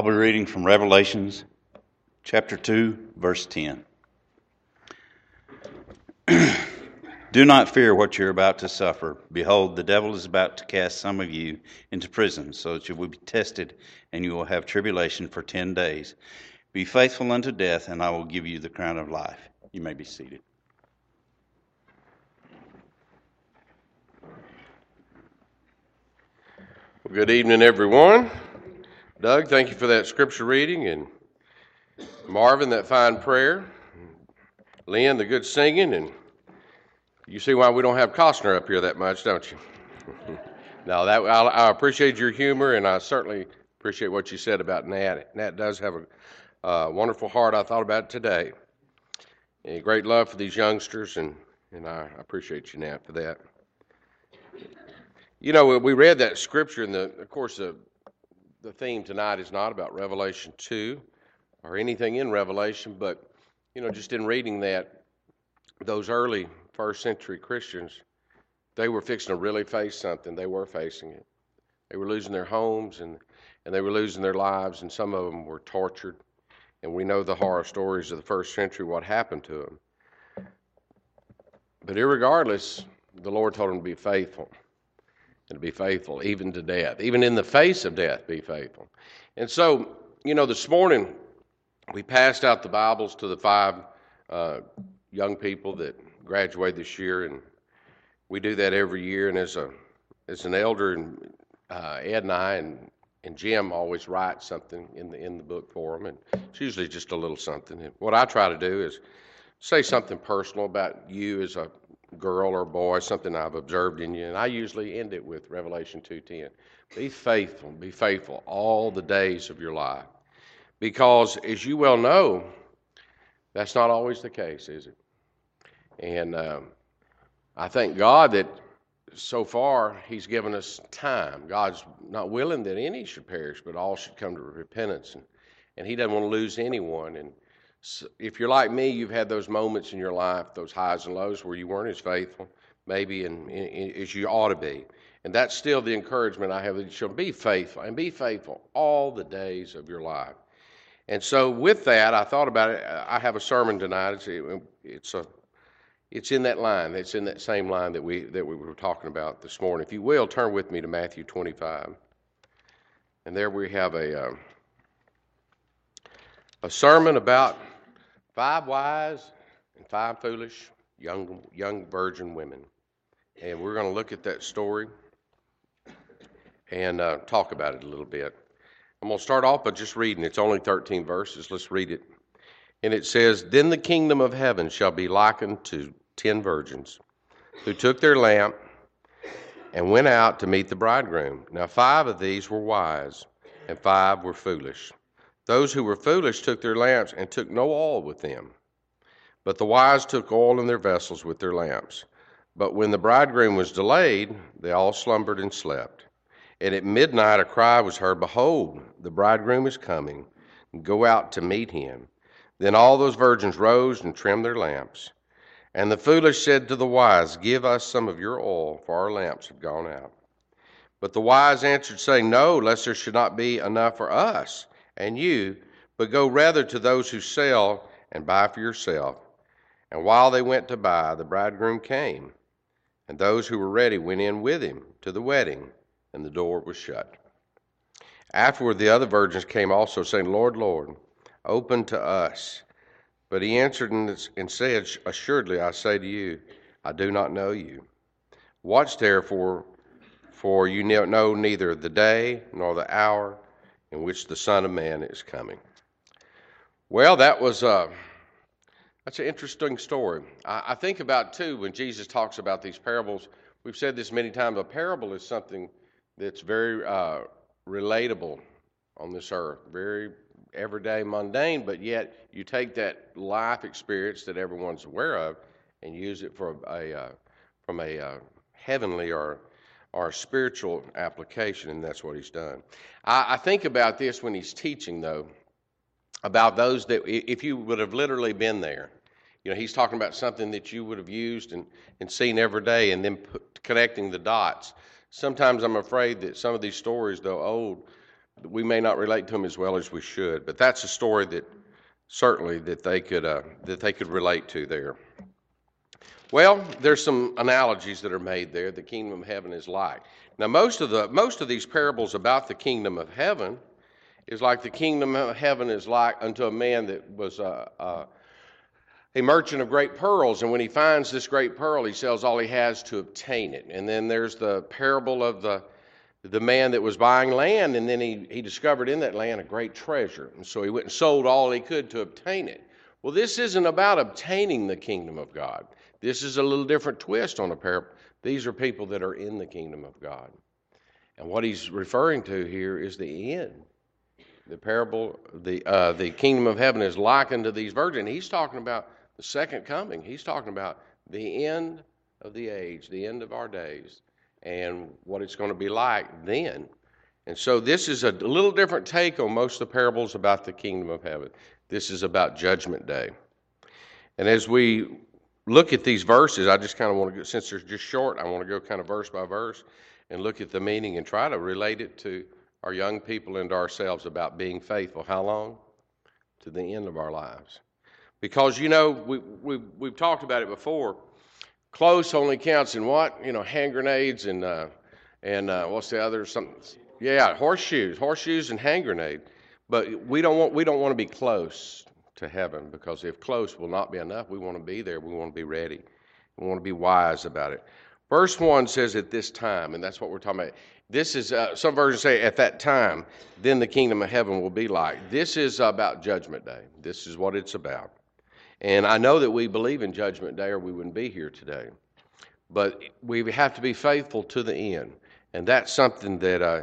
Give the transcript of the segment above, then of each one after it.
I'll be reading from Revelations chapter 2, verse 10. Do not fear what you're about to suffer. Behold, the devil is about to cast some of you into prison, so that you will be tested, and you will have tribulation for ten days. Be faithful unto death, and I will give you the crown of life. You may be seated. Well, good evening, everyone. Doug, thank you for that scripture reading, and Marvin, that fine prayer. Lynn, the good singing, and you see why we don't have Costner up here that much, don't you? now, that I, I, appreciate your humor, and I certainly appreciate what you said about Nat. Nat does have a uh, wonderful heart. I thought about today. And great love for these youngsters, and, and I appreciate you, Nat, for that. You know, we read that scripture, and the, of course, the, the theme tonight is not about Revelation 2 or anything in Revelation, but, you know, just in reading that, those early first century Christians, they were fixing to really face something. They were facing it. They were losing their homes and, and they were losing their lives, and some of them were tortured. And we know the horror stories of the first century, what happened to them. But regardless, the Lord told them to be faithful and to be faithful even to death. Even in the face of death, be faithful. And so, you know, this morning we passed out the Bibles to the five uh, young people that graduate this year, and we do that every year. And as a as an elder, and uh, Ed and I and and Jim always write something in the in the book for them, and it's usually just a little something. And what I try to do is say something personal about you as a girl or boy, something I've observed in you, and I usually end it with Revelation two ten. Be faithful, be faithful all the days of your life, because as you well know, that's not always the case, is it? And um, I thank God that so far He's given us time. God's not willing that any should perish, but all should come to repentance. And, and He doesn't want to lose anyone. And if you're like me, you've had those moments in your life, those highs and lows, where you weren't as faithful, maybe, as you ought to be. And that's still the encouragement I have that you shall be faithful and be faithful all the days of your life. And so, with that, I thought about it. I have a sermon tonight. It's, it's a it's in that line. It's in that same line that we that we were talking about this morning. If you will, turn with me to Matthew 25, and there we have a uh, a sermon about five wise and five foolish young young virgin women, and we're going to look at that story and uh, talk about it a little bit. I'm going to start off by just reading. It's only 13 verses. Let's read it. And it says, Then the kingdom of heaven shall be likened to ten virgins, who took their lamp and went out to meet the bridegroom. Now, five of these were wise, and five were foolish. Those who were foolish took their lamps and took no oil with them. But the wise took oil in their vessels with their lamps. But when the bridegroom was delayed, they all slumbered and slept. And at midnight a cry was heard Behold, the bridegroom is coming. Go out to meet him. Then all those virgins rose and trimmed their lamps. And the foolish said to the wise, Give us some of your oil, for our lamps have gone out. But the wise answered, saying, No, lest there should not be enough for us and you, but go rather to those who sell and buy for yourself. And while they went to buy, the bridegroom came, and those who were ready went in with him to the wedding, and the door was shut. Afterward, the other virgins came also, saying, Lord, Lord, open to us. But he answered and said, Assuredly, I say to you, I do not know you. Watch therefore, for you know neither the day nor the hour in which the Son of Man is coming. Well, that was uh, that's an interesting story. I, I think about too when Jesus talks about these parables. We've said this many times. A parable is something that's very uh, relatable on this earth, very everyday mundane, but yet you take that life experience that everyone's aware of and use it for a, uh, from a uh, heavenly or or spiritual application, and that's what he's done. I, I think about this when he's teaching, though, about those that if you would have literally been there, you know, he's talking about something that you would have used and, and seen every day, and then put, connecting the dots. Sometimes I'm afraid that some of these stories, though old, we may not relate to them as well as we should, but that's a story that certainly that they could uh, that they could relate to there. Well, there's some analogies that are made there. The kingdom of heaven is like. Now, most of the most of these parables about the kingdom of heaven is like the kingdom of heaven is like unto a man that was a, a, a merchant of great pearls, and when he finds this great pearl, he sells all he has to obtain it. And then there's the parable of the the man that was buying land, and then he, he discovered in that land a great treasure. And so he went and sold all he could to obtain it. Well, this isn't about obtaining the kingdom of God. This is a little different twist on a parable. These are people that are in the kingdom of God. And what he's referring to here is the end. The parable, the, uh, the kingdom of heaven is likened to these virgins. He's talking about the second coming. He's talking about the end of the age, the end of our days and what it's going to be like then. And so this is a little different take on most of the parables about the kingdom of heaven. This is about judgment day. And as we look at these verses, I just kind of want to go, since they're just short, I want to go kind of verse by verse and look at the meaning and try to relate it to our young people and ourselves about being faithful. How long? To the end of our lives. Because, you know, we, we, we've talked about it before Close only counts in what? You know, hand grenades and uh, and uh, what's the other? Something. yeah, horseshoes, horseshoes and hand grenade. But we don't want we don't want to be close to heaven because if close will not be enough, we want to be there. We want to be ready. We want to be wise about it. Verse one says at this time, and that's what we're talking about. This is uh, some versions say at that time, then the kingdom of heaven will be like. This is about judgment day. This is what it's about. And I know that we believe in Judgment Day or we wouldn't be here today. But we have to be faithful to the end. And that's something that, uh,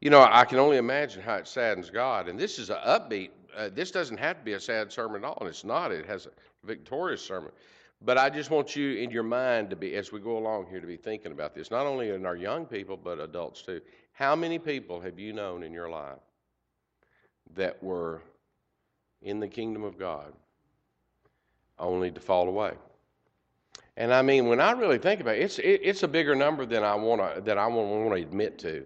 you know, I can only imagine how it saddens God. And this is an upbeat, uh, this doesn't have to be a sad sermon at all. And it's not, it has a victorious sermon. But I just want you in your mind to be, as we go along here, to be thinking about this, not only in our young people, but adults too. How many people have you known in your life that were in the kingdom of God only to fall away. And I mean, when I really think about it, it's it, it's a bigger number than I want to that I want to admit to.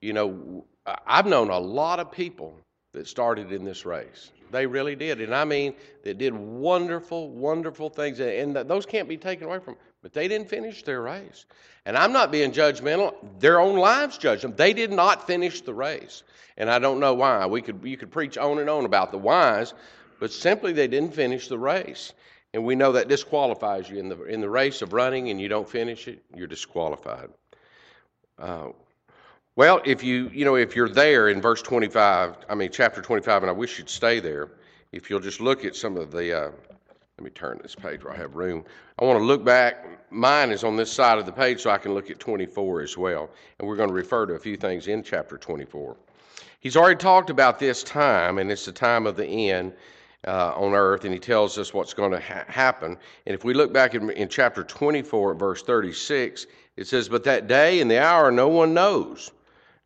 You know, I've known a lot of people that started in this race. They really did, and I mean, they did wonderful, wonderful things, and those can't be taken away from. Them. But they didn't finish their race, and I'm not being judgmental. Their own lives judge them. They did not finish the race, and I don't know why. We could you could preach on and on about the whys, but simply they didn't finish the race. And we know that disqualifies you in the, in the race of running and you don't finish it, you're disqualified. Uh, well, if you, you know, if you're there in verse 25, I mean, chapter 25, and I wish you'd stay there, if you'll just look at some of the, uh, let me turn this page where I have room. I want to look back. Mine is on this side of the page, so I can look at 24 as well. And we're going to refer to a few things in chapter 24. He's already talked about this time, and it's the time of the end uh, on earth, and he tells us what's going to ha- happen. And if we look back in, in chapter 24, verse 36, it says, But that day and the hour no one knows,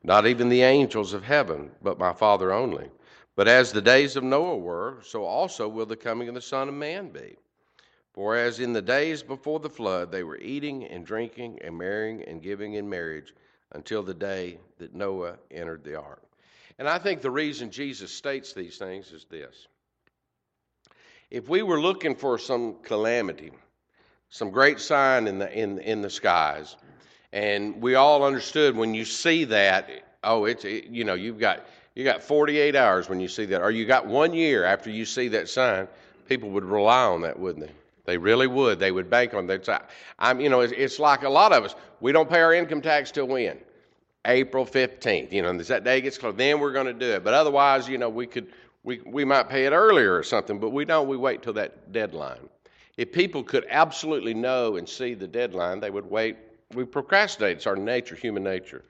not even the angels of heaven, but my Father only. But as the days of Noah were, so also will the coming of the Son of Man be. For as in the days before the flood, they were eating and drinking and marrying and giving in marriage until the day that Noah entered the ark. And I think the reason Jesus states these things is this if we were looking for some calamity, some great sign in the, in, in the skies, and we all understood when you see that, oh, it's, it, you know, you've got, you got 48 hours when you see that, or you got one year after you see that sign, people would rely on that, wouldn't they? They really would. They would bank on that. I'm, you know, it's, it's like a lot of us. We don't pay our income tax till when? April 15th. You know, as that day gets close, then we're going to do it. But otherwise, you know, we could we, we might pay it earlier or something, but we don't. We wait till that deadline. If people could absolutely know and see the deadline, they would wait. We procrastinate. It's our nature, human nature.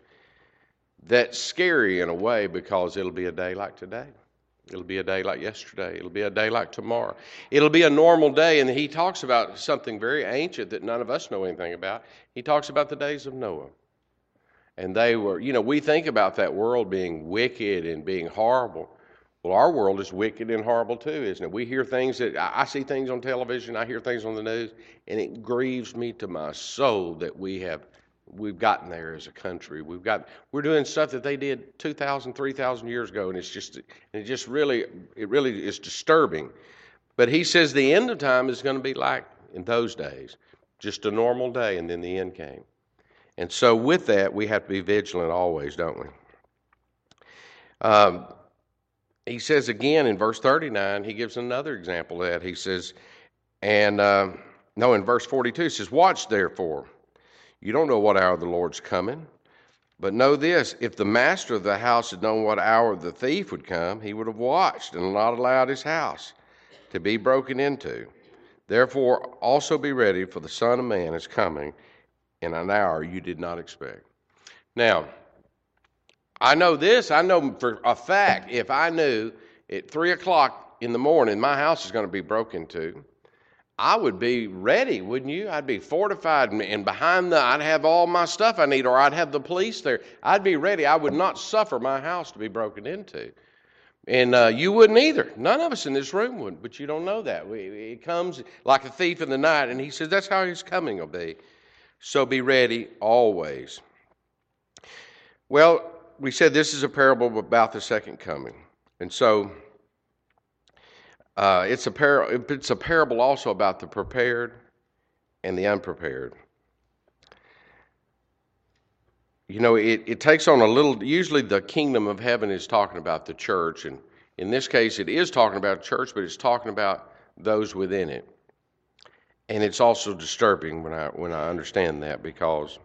That's scary in a way because it'll be a day like today. It'll be a day like yesterday. It'll be a day like tomorrow. It'll be a normal day. And he talks about something very ancient that none of us know anything about. He talks about the days of Noah. And they were, you know, we think about that world being wicked and being horrible. Well, our world is wicked and horrible too, isn't it? We hear things that I see things on television, I hear things on the news, and it grieves me to my soul that we have we've gotten there as a country. We've got we're doing stuff that they did 2,000, 3,000 years ago, and it's just it just really it really is disturbing. But he says the end of time is going to be like in those days, just a normal day, and then the end came. And so with that, we have to be vigilant always, don't we? Um, he says again in verse 39, he gives another example of that. He says, and uh, no, in verse 42, he says, Watch therefore you don't know what hour the Lord's coming. But know this if the master of the house had known what hour the thief would come, he would have watched and not allowed his house to be broken into. Therefore, also be ready, for the Son of Man is coming in an hour you did not expect. Now, I know this, I know for a fact, if I knew at 3 o'clock in the morning my house is going to be broken into, I would be ready, wouldn't you? I'd be fortified and behind the, I'd have all my stuff I need, or I'd have the police there. I'd be ready. I would not suffer my house to be broken into. And uh, you wouldn't either. None of us in this room would, but you don't know that. It comes like a thief in the night, and he says that's how his coming will be. So be ready always. Well, we said this is a parable about the second coming. And so uh, it's, a par- it's a parable also about the prepared and the unprepared. You know, it, it takes on a little, usually the kingdom of heaven is talking about the church, and in this case, it is talking about church, but it's talking about those within it. And it's also disturbing when I, when I understand that because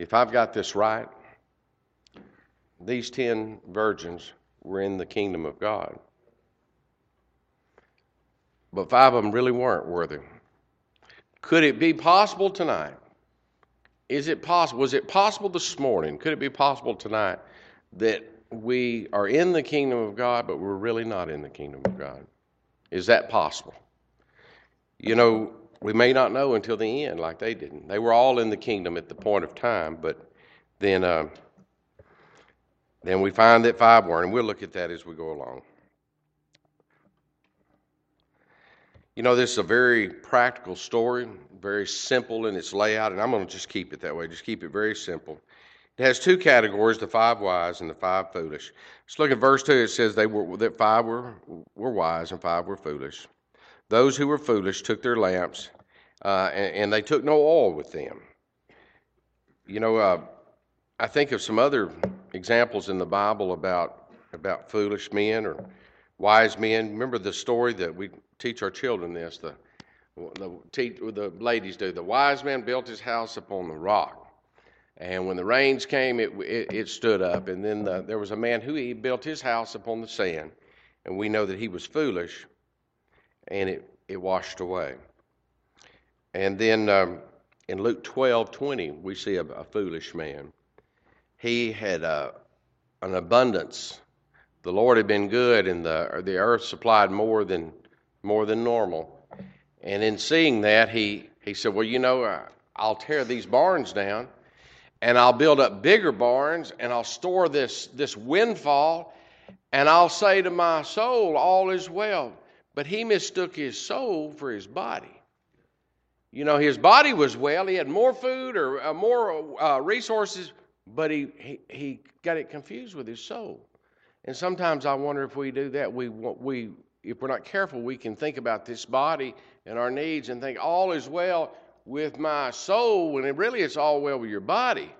if I've got this right, these ten virgins were in the kingdom of God but five of them really weren't worthy. Could it be possible tonight? Is it possible? Was it possible this morning? Could it be possible tonight that we are in the kingdom of God, but we're really not in the kingdom of God? Is that possible? You know, we may not know until the end, like they didn't. They were all in the kingdom at the point of time, but then, uh, then we find that five weren't, and we'll look at that as we go along. You know, this is a very practical story, very simple in its layout, and I'm going to just keep it that way. Just keep it very simple. It has two categories: the five wise and the five foolish. Let's look at verse two. It says they were that five were were wise and five were foolish. Those who were foolish took their lamps, uh, and, and, they took no oil with them. You know, uh, I think of some other examples in the Bible about about foolish men or wise men. Remember the story that we teach our children this. The, the, the ladies do. The wise man built his house upon the rock. And when the rains came, it, it, it stood up. And then the, there was a man who he built his house upon the sand. And we know that he was foolish, and it, it washed away. And then um, in Luke 12 20, we see a, a foolish man. He had uh, an abundance. The Lord had been good, and the, the earth supplied more than more than normal. And in seeing that, he, he said, Well, you know, I'll tear these barns down and I'll build up bigger barns and I'll store this, this windfall and I'll say to my soul, All is well. But he mistook his soul for his body. You know, his body was well, he had more food or uh, more uh, resources, but he, he, he got it confused with his soul. And sometimes I wonder if we do that, we, we if we're not careful, we can think about this body and our needs and think all is well with my soul when it really it's all well with your body.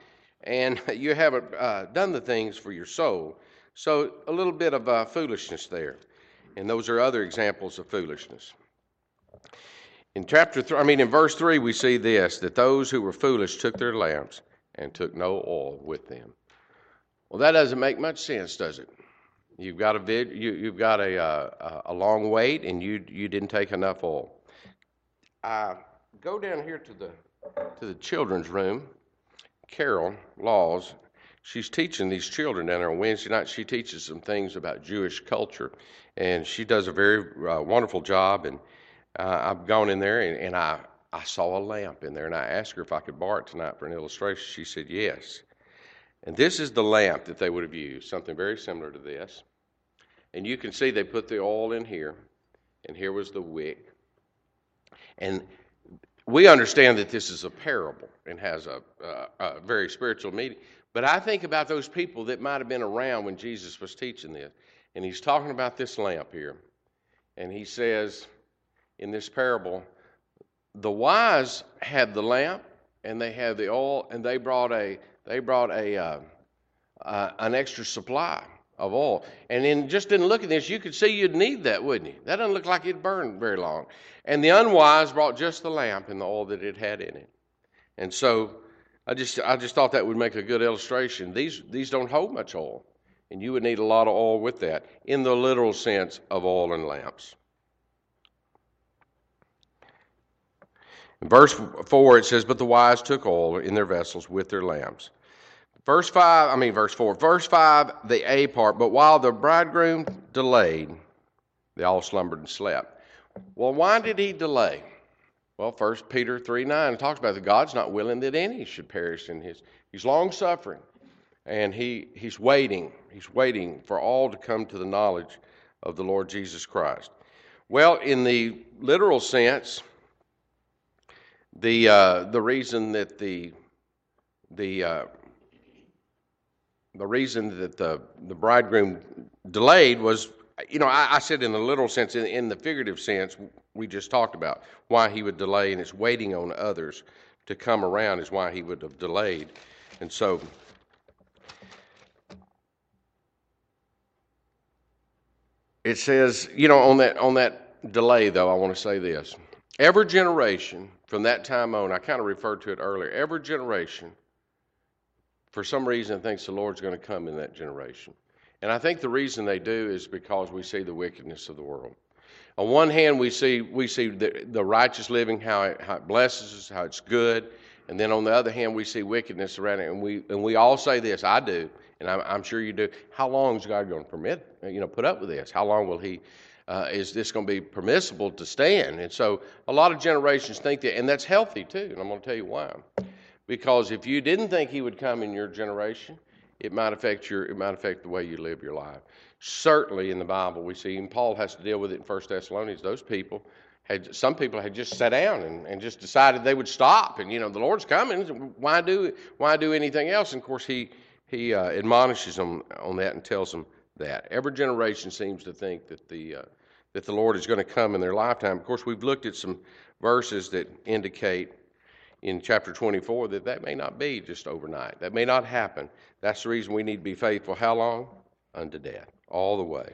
And you haven't uh, done the things for your soul. So a little bit of uh, foolishness there. And those are other examples of foolishness. In chapter three, I mean, in verse 3, we see this that those who were foolish took their lamps and took no oil with them. Well, that doesn't make much sense, does it? You've got a vid, you, you've got a, uh, a long wait, and you you didn't take enough oil. I go down here to the to the children's room. Carol Laws, she's teaching these children down there on Wednesday night. She teaches some things about Jewish culture, and she does a very uh, wonderful job. And uh, I've gone in there, and, and I I saw a lamp in there, and I asked her if I could borrow it tonight for an illustration. She said yes. And this is the lamp that they would have used, something very similar to this. And you can see they put the oil in here, and here was the wick. And we understand that this is a parable and has a, a, a very spiritual meaning. But I think about those people that might have been around when Jesus was teaching this. And he's talking about this lamp here. And he says in this parable, the wise had the lamp and they had the oil and they brought a they brought a uh, uh, an extra supply of oil. And in just in looking at this, you could see you'd need that, wouldn't you? That doesn't look like it'd burn very long. And the unwise brought just the lamp and the oil that it had in it. And so I just I just thought that would make a good illustration. These these don't hold much oil, and you would need a lot of oil with that in the literal sense of oil and lamps. In verse 4 it says, But the wise took oil in their vessels with their lamps. Verse 5, I mean, verse 4. Verse 5, the A part, but while the bridegroom delayed, they all slumbered and slept. Well, why did he delay? Well, First Peter 3 9 talks about that God's not willing that any should perish in his. He's long suffering, and he, he's waiting. He's waiting for all to come to the knowledge of the Lord Jesus Christ. Well, in the literal sense, the uh, the reason that the the uh, the reason that the the bridegroom delayed was you know, I, I, said in the literal sense, in, in, the figurative sense, we just talked about why he would delay, and it's waiting on others to come around is why he would have delayed. And so, it says, you know, on that on that delay, though, I want to say this: every generation from that time on, I kind of referred to it earlier. Every generation, for some reason, thinks the Lord's going to come in that generation. And I think the reason they do is because we see the wickedness of the world. On one hand, we see, we see the, the righteous living, how it, how it blesses us, how it's good. And then on the other hand, we see wickedness around it. And we, and we all say this, I do, and I'm, I'm sure you do. How long is God going to permit, you know, put up with this? How long will He, uh, is this going to be permissible to stand? And so a lot of generations think that, and that's healthy too. And I'm going to tell you why. Because if you didn't think He would come in your generation, it might affect your it might affect the way you live your life. Certainly in the Bible we see, and Paul has to deal with it in First Thessalonians, those people had some people had just sat down and, and just decided they would stop and you know the Lord's coming. Why do why do anything else? And of course he he uh, admonishes them on that and tells them that. Every generation seems to think that the uh, that the Lord is going to come in their lifetime. Of course, we've looked at some verses that indicate in chapter 24 that that may not be just overnight. That may not happen. That's the reason we need to be faithful. How long? Unto death, all the way.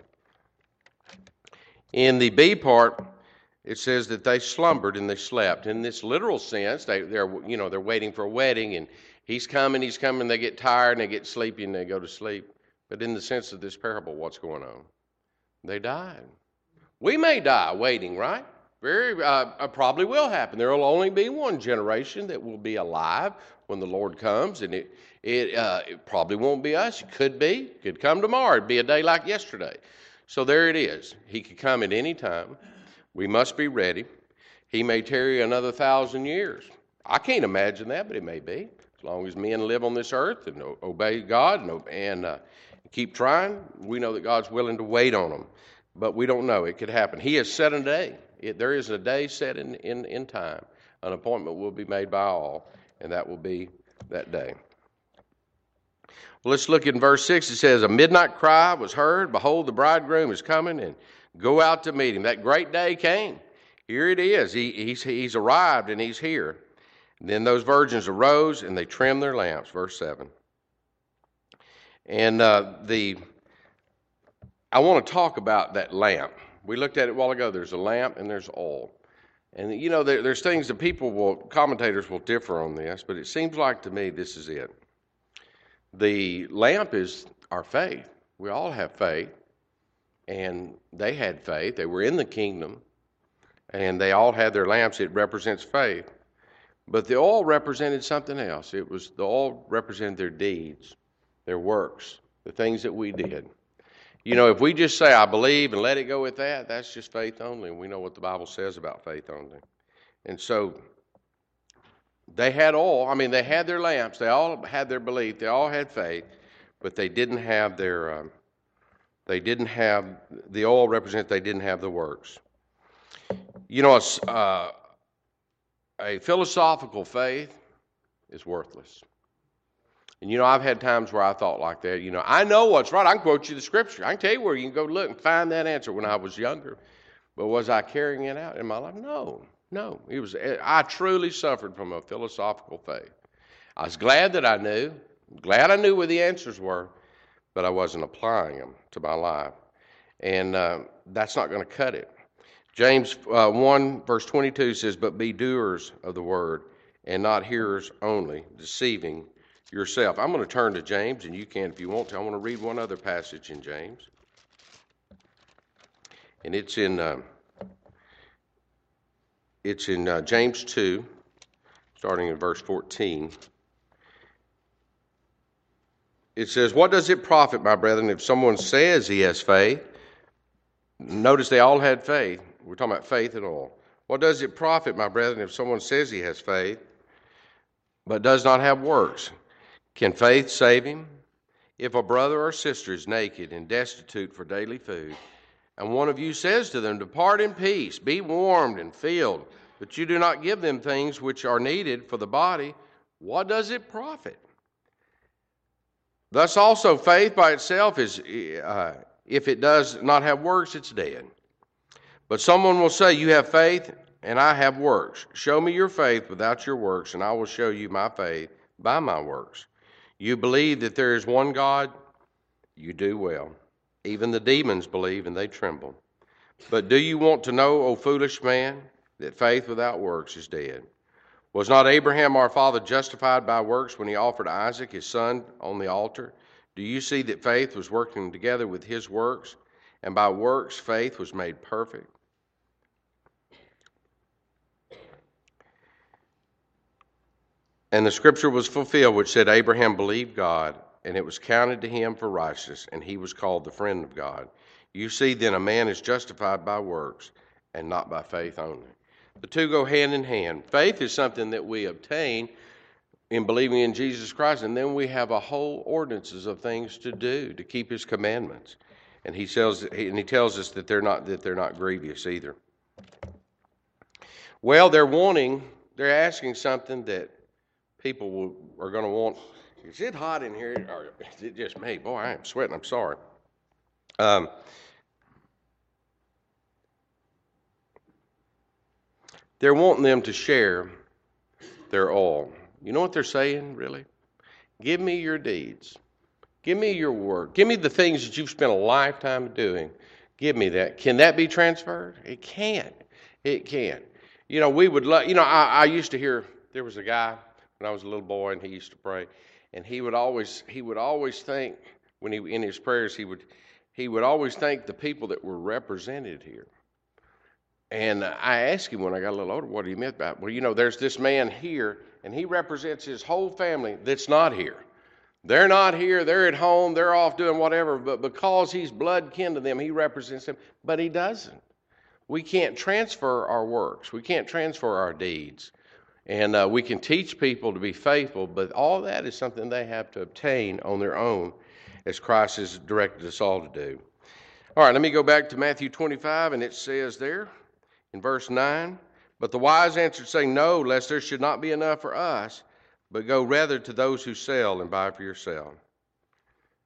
In the B part, it says that they slumbered and they slept. In this literal sense, they, they're you know they're waiting for a wedding and he's coming, he's coming. They get tired and they get sleepy and they go to sleep. But in the sense of this parable, what's going on? They died. We may die waiting, right? Very uh, uh, probably will happen. There will only be one generation that will be alive when the Lord comes, and it it, uh, it probably won't be us. It could be. Could come tomorrow. It'd be a day like yesterday. So there it is. He could come at any time. We must be ready. He may tarry another thousand years. I can't imagine that, but it may be. As long as men live on this earth and obey God and, and uh, keep trying, we know that God's willing to wait on them. But we don't know. It could happen. He has set a day. It, there is a day set in, in, in time. An appointment will be made by all, and that will be that day. Well, let's look in verse 6. It says, A midnight cry was heard. Behold, the bridegroom is coming, and go out to meet him. That great day came. Here it is. He, he's, he's arrived, and he's here. And then those virgins arose, and they trimmed their lamps. Verse 7. And uh, the I want to talk about that lamp. We looked at it a while ago. There's a lamp and there's oil. And you know, there, there's things that people will, commentators will differ on this, but it seems like to me this is it. The lamp is our faith. We all have faith, and they had faith. They were in the kingdom, and they all had their lamps. It represents faith. But the oil represented something else. It was the oil represented their deeds, their works, the things that we did. You know, if we just say, I believe and let it go with that, that's just faith only. And we know what the Bible says about faith only. And so they had all, I mean, they had their lamps, they all had their belief, they all had faith, but they didn't have their, um, they didn't have, the oil represents they didn't have the works. You know, uh, a philosophical faith is worthless. And you know, I've had times where I thought like that. You know, I know what's right. I can quote you the scripture. I can tell you where you can go look and find that answer when I was younger. But was I carrying it out in my life? No, no. It was. I truly suffered from a philosophical faith. I was glad that I knew, glad I knew where the answers were, but I wasn't applying them to my life, and uh, that's not going to cut it. James uh, 1, verse 22 says, But be doers of the word, and not hearers only, deceiving yourself. I'm going to turn to James, and you can if you want to. I want to read one other passage in James. And it's in, uh, it's in uh, James 2, starting in verse 14. It says, What does it profit, my brethren, if someone says he has faith? Notice they all had faith. We're talking about faith and all. What does it profit, my brethren, if someone says he has faith, but does not have works? Can faith save him? If a brother or sister is naked and destitute for daily food, and one of you says to them, Depart in peace, be warmed and filled, but you do not give them things which are needed for the body, what does it profit? Thus also, faith by itself is, uh, if it does not have works, it's dead. But someone will say, You have faith, and I have works. Show me your faith without your works, and I will show you my faith by my works. You believe that there is one God? You do well. Even the demons believe, and they tremble. But do you want to know, O foolish man, that faith without works is dead? Was not Abraham our father justified by works when he offered Isaac, his son, on the altar? Do you see that faith was working together with his works, and by works faith was made perfect? And the scripture was fulfilled, which said, Abraham believed God, and it was counted to him for righteousness, and he was called the friend of God. You see, then, a man is justified by works, and not by faith only. The two go hand in hand. Faith is something that we obtain in believing in Jesus Christ, and then we have a whole ordinances of things to do to keep His commandments. And He tells, and he tells us that they're not that they're not grievous either. Well, they're wanting, they're asking something that people will, are going to want. Is it hot in here, or is it just me? Boy, I am sweating. I'm sorry. Um, they're wanting them to share their all. You know what they're saying, really? Give me your deeds. Give me your work. Give me the things that you've spent a lifetime doing. Give me that. Can that be transferred? It can't. It can't. You know, we would love, you know, I, I used to hear there was a guy when I was a little boy, and he used to pray, and he would always he would always think when he in his prayers he would he would always thank the people that were represented here. And I asked him when I got a little older, what he meant by it? Well, you know, there's this man here, and he represents his whole family that's not here. They're not here, they're at home, they're off doing whatever, but because he's blood kin to them, he represents them, but he doesn't. We can't transfer our works, we can't transfer our deeds. And uh, we can teach people to be faithful, but all that is something they have to obtain on their own, as Christ has directed us all to do. All right, let me go back to Matthew 25, and it says there in verse 9 But the wise answered, saying, No, lest there should not be enough for us, but go rather to those who sell and buy for yourself.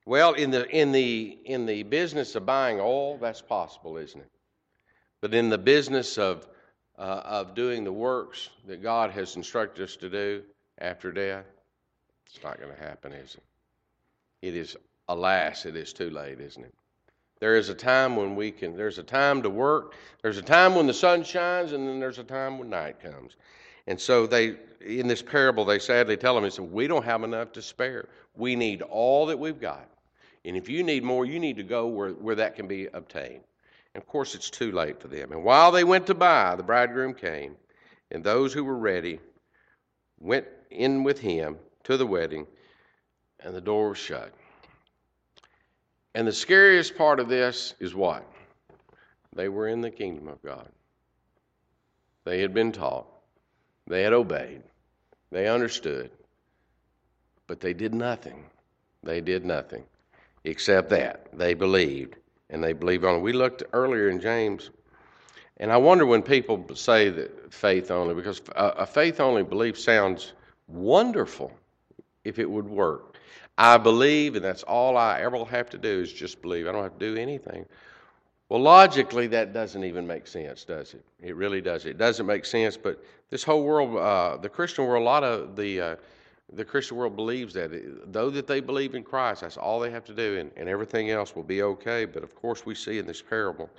Well, in the, in the, in the business of buying oil, that's possible, isn't it? But in the business of uh, of doing the works that God has instructed us to do after death, it's not going to happen, is it? It is, alas, it is too late, isn't it? There is a time when we can, there's a time to work, there's a time when the sun shines, and then there's a time when night comes. And so they, in this parable, they sadly tell them, they said, we don't have enough to spare. We need all that we've got. And if you need more, you need to go where, where that can be obtained. And of course, it's too late for them. And while they went to buy, the bridegroom came, and those who were ready went in with him to the wedding, and the door was shut. And the scariest part of this is what? They were in the kingdom of God. They had been taught, they had obeyed, they understood, but they did nothing. They did nothing except that. They believed and they believe on it. We looked earlier in James And I wonder when people say that faith only, because a, faith only belief sounds wonderful if it would work. I believe, and that's all I ever have to do is just believe. I don't have to do anything. Well, logically, that doesn't even make sense, does it? It really does. It doesn't make sense. But this whole world, uh, the Christian world, a lot of the uh, the Christian world believes that eh, though that they believe in Christ, that's all they have to do, and, and everything else will be okay. But of course, we see in this parable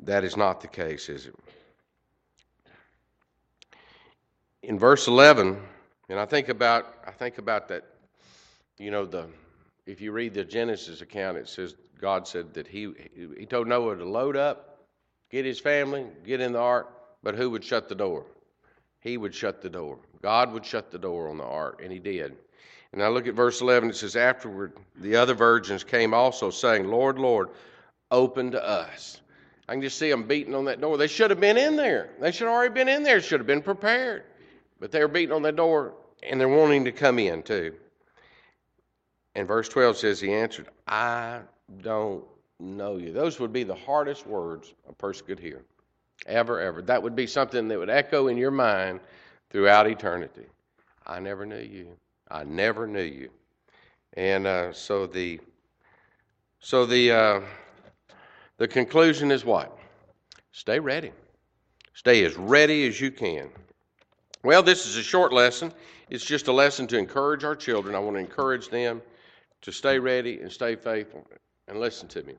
that is not the case, is it? In verse eleven, and I think about I think about that. You know, the if you read the Genesis account, it says God said that he he told Noah to load up, get his family, get in the ark, but who would shut the door? He would shut the door. God would shut the door on the ark, and he did. And I look at verse 11. It says, Afterward, the other virgins came also, saying, Lord, Lord, open to us. I can just see them beating on that door. They should have been in there. They should have already been in there, should have been prepared. But they were beating on that door, and they're wanting to come in too. And verse 12 says, He answered, I don't know you. Those would be the hardest words a person could hear. Ever, ever. That would be something that would echo in your mind throughout eternity. I never knew you. I never knew you. And uh, so the so the uh, the conclusion is what? Stay ready. Stay as ready as you can. Well, this is a short lesson. It's just a lesson to encourage our children. I want to encourage them to stay ready and stay faithful. And listen to me.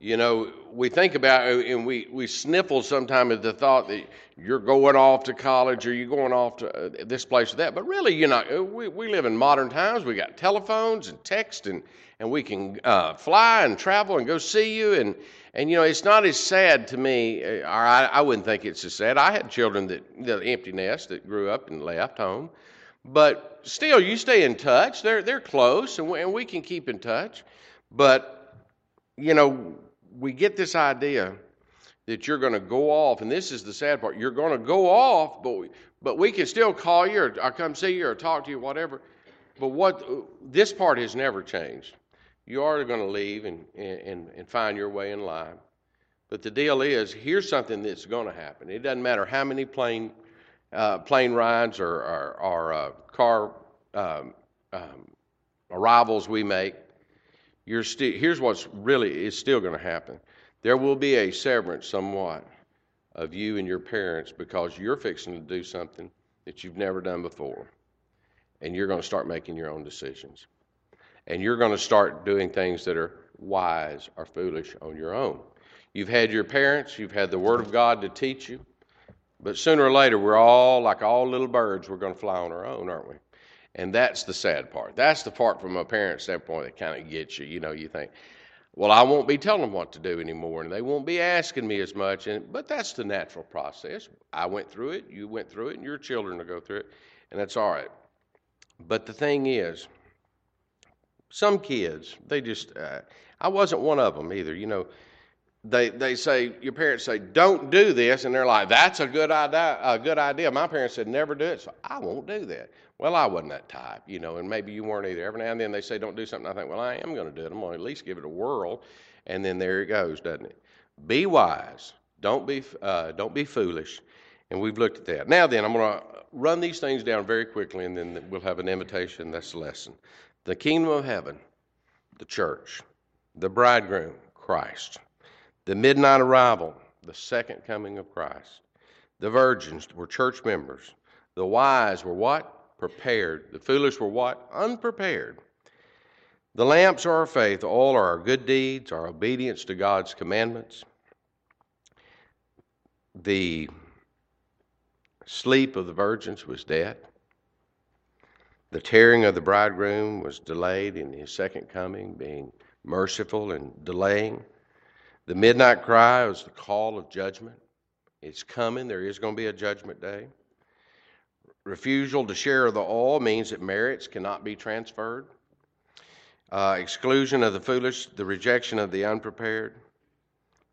You know, we think about and we, we sniffle sometimes at the thought that you're going off to college or you're going off to uh, this place or that. But really, you know, uh, we, we live in modern times. We got telephones and text and, and we can uh, fly and travel and go see you. And, and, you know, it's not as sad to me, uh, or I, I wouldn't think it's as sad. I had children that, the empty nest that grew up and left home. But still, you stay in touch. They're, they're close and we, and we can keep in touch. But, you know, we get this idea that you're going to go off, and this is the sad part. You're going to go off, but we, but we can still call you or, or come see you or talk to you, whatever. But what this part has never changed. You are going to leave and, and, and find your way in life. But the deal is, here's something that's going to happen. It doesn't matter how many plane uh, plane rides or, or, or uh, car um, um, arrivals we make. You're still, here's what's really is still going to happen. There will be a severance somewhat of you and your parents because you're fixing to do something that you've never done before. And you're going to start making your own decisions. And you're going to start doing things that are wise or foolish on your own. You've had your parents, you've had the Word of God to teach you, but sooner or later, we're all like all little birds, we're going to fly on our own, aren't we? And that's the sad part. That's the part from a parent standpoint that kind of gets you. You know, you think, well, I won't be telling them what to do anymore, and they won't be asking me as much. And but that's the natural process. I went through it, you went through it, and your children will go through it, and that's all right. But the thing is, some kids, they just, uh, I wasn't one of them either. You know, they they say your parents say don't do this, and they're like, that's a good idea. A good idea. My parents said never do it, so I won't do that. Well, I wasn't that type, you know, and maybe you weren't either. Every now and then they say don't do something. I think, well, I am going to do it. I'm going to at least give it a whirl, and then there it goes, doesn't it? Be wise. Don't be uh, don't be foolish. And we've looked at that. Now then, I'm going to run these things down very quickly, and then we'll have an invitation. That's the lesson. The kingdom of heaven, the church, the bridegroom, Christ the midnight arrival, the second coming of Christ. The virgins were church members. The wise were what? Prepared. The foolish were what? Unprepared. The lamps are our faith. All are our good deeds, our obedience to God's commandments. The sleep of the virgins was death. The tearing of the bridegroom was delayed in his second coming, being merciful and delaying. The midnight cry was the call of judgment. It's coming. There is going to be a judgment day. Refusal to share the oil means that merits cannot be transferred. Uh, exclusion of the foolish, the rejection of the unprepared,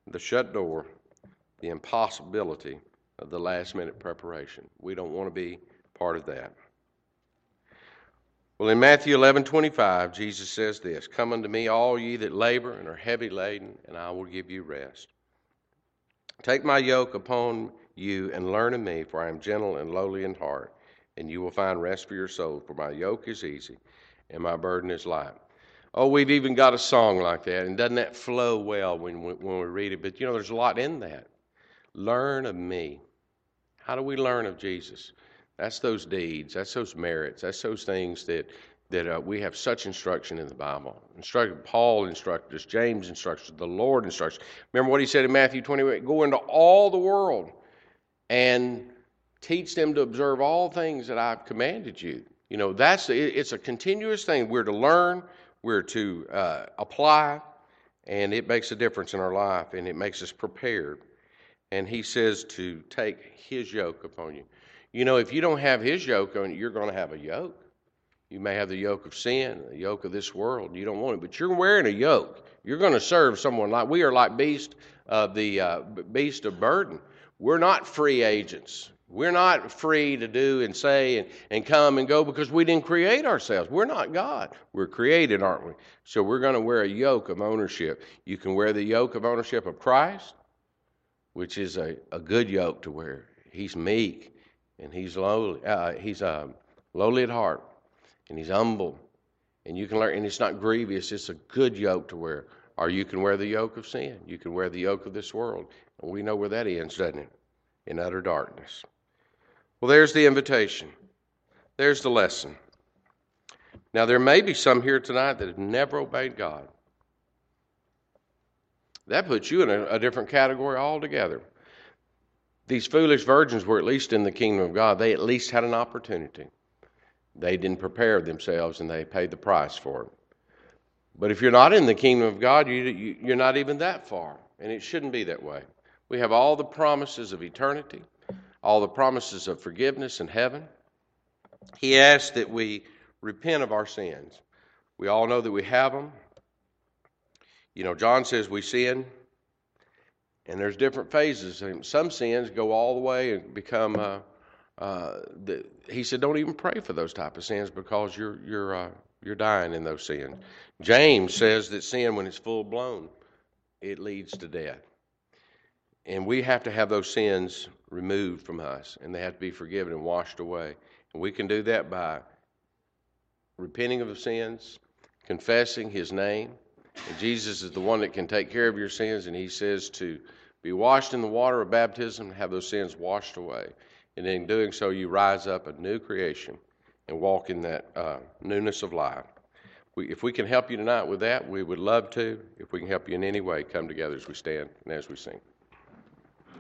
the shut door, the impossibility of the last minute preparation. We don't want to be part of that. Well, in Matthew 11 25, Jesus says this Come unto me, all ye that labor and are heavy laden, and I will give you rest. Take my yoke upon you and learn of me, for I am gentle and lowly in heart, and you will find rest for your soul. For my yoke is easy and my burden is light. Oh, we've even got a song like that, and doesn't that flow well when we, when we read it? But you know, there's a lot in that. Learn of me. How do we learn of Jesus? That's those deeds. That's those merits. That's those things that that uh, we have such instruction in the Bible. Instructed Paul instructed us, James instructed us, the Lord instructs. Remember what he said in Matthew 28 Go into all the world and teach them to observe all things that I've commanded you. You know, that's it's a continuous thing. We're to learn, we're to uh, apply, and it makes a difference in our life and it makes us prepared. And he says to take his yoke upon you. You know, if you don't have his yoke on you, you're going to have a yoke. You may have the yoke of sin, the yoke of this world. You don't want it, but you're wearing a yoke. You're going to serve someone like we are like beast of the uh, beast of burden. We're not free agents. We're not free to do and say and, and come and go because we didn't create ourselves. We're not God. We're created, aren't we? So we're going to wear a yoke of ownership. You can wear the yoke of ownership of Christ, which is a, a good yoke to wear. He's meek and he's lowly. Uh, he's uh, lowly at heart and he's humble. And you can learn, and it's not grievous, it's a good yoke to wear. Or you can wear the yoke of sin. You can wear the yoke of this world. We know where that ends, doesn't it? In utter darkness. Well, there's the invitation. There's the lesson. Now, there may be some here tonight that have never obeyed God. That puts you in a, a different category altogether. These foolish virgins were at least in the kingdom of God. They at least had an opportunity. They didn't prepare themselves and they paid the price for it. But if you're not in the kingdom of God, you, you, you're not even that far. And it shouldn't be that way. We have all the promises of eternity, all the promises of forgiveness in heaven. He asks that we repent of our sins. We all know that we have them. You know, John says we sin, and there's different phases. Some sins go all the way and become. Uh, uh, the, he said, don't even pray for those type of sins because you're you're uh, you're dying in those sins. James says that sin, when it's full blown, it leads to death, and we have to have those sins removed from us, and they have to be forgiven and washed away. And we can do that by repenting of sins, confessing His name. And Jesus is the one that can take care of your sins, and He says to be washed in the water of baptism have those sins washed away. And in doing so, you rise up a new creation and walk in that uh, newness of life. We, if we can help you tonight with that, we would love to. If we can help you in any way, come together as we stand and as we sing.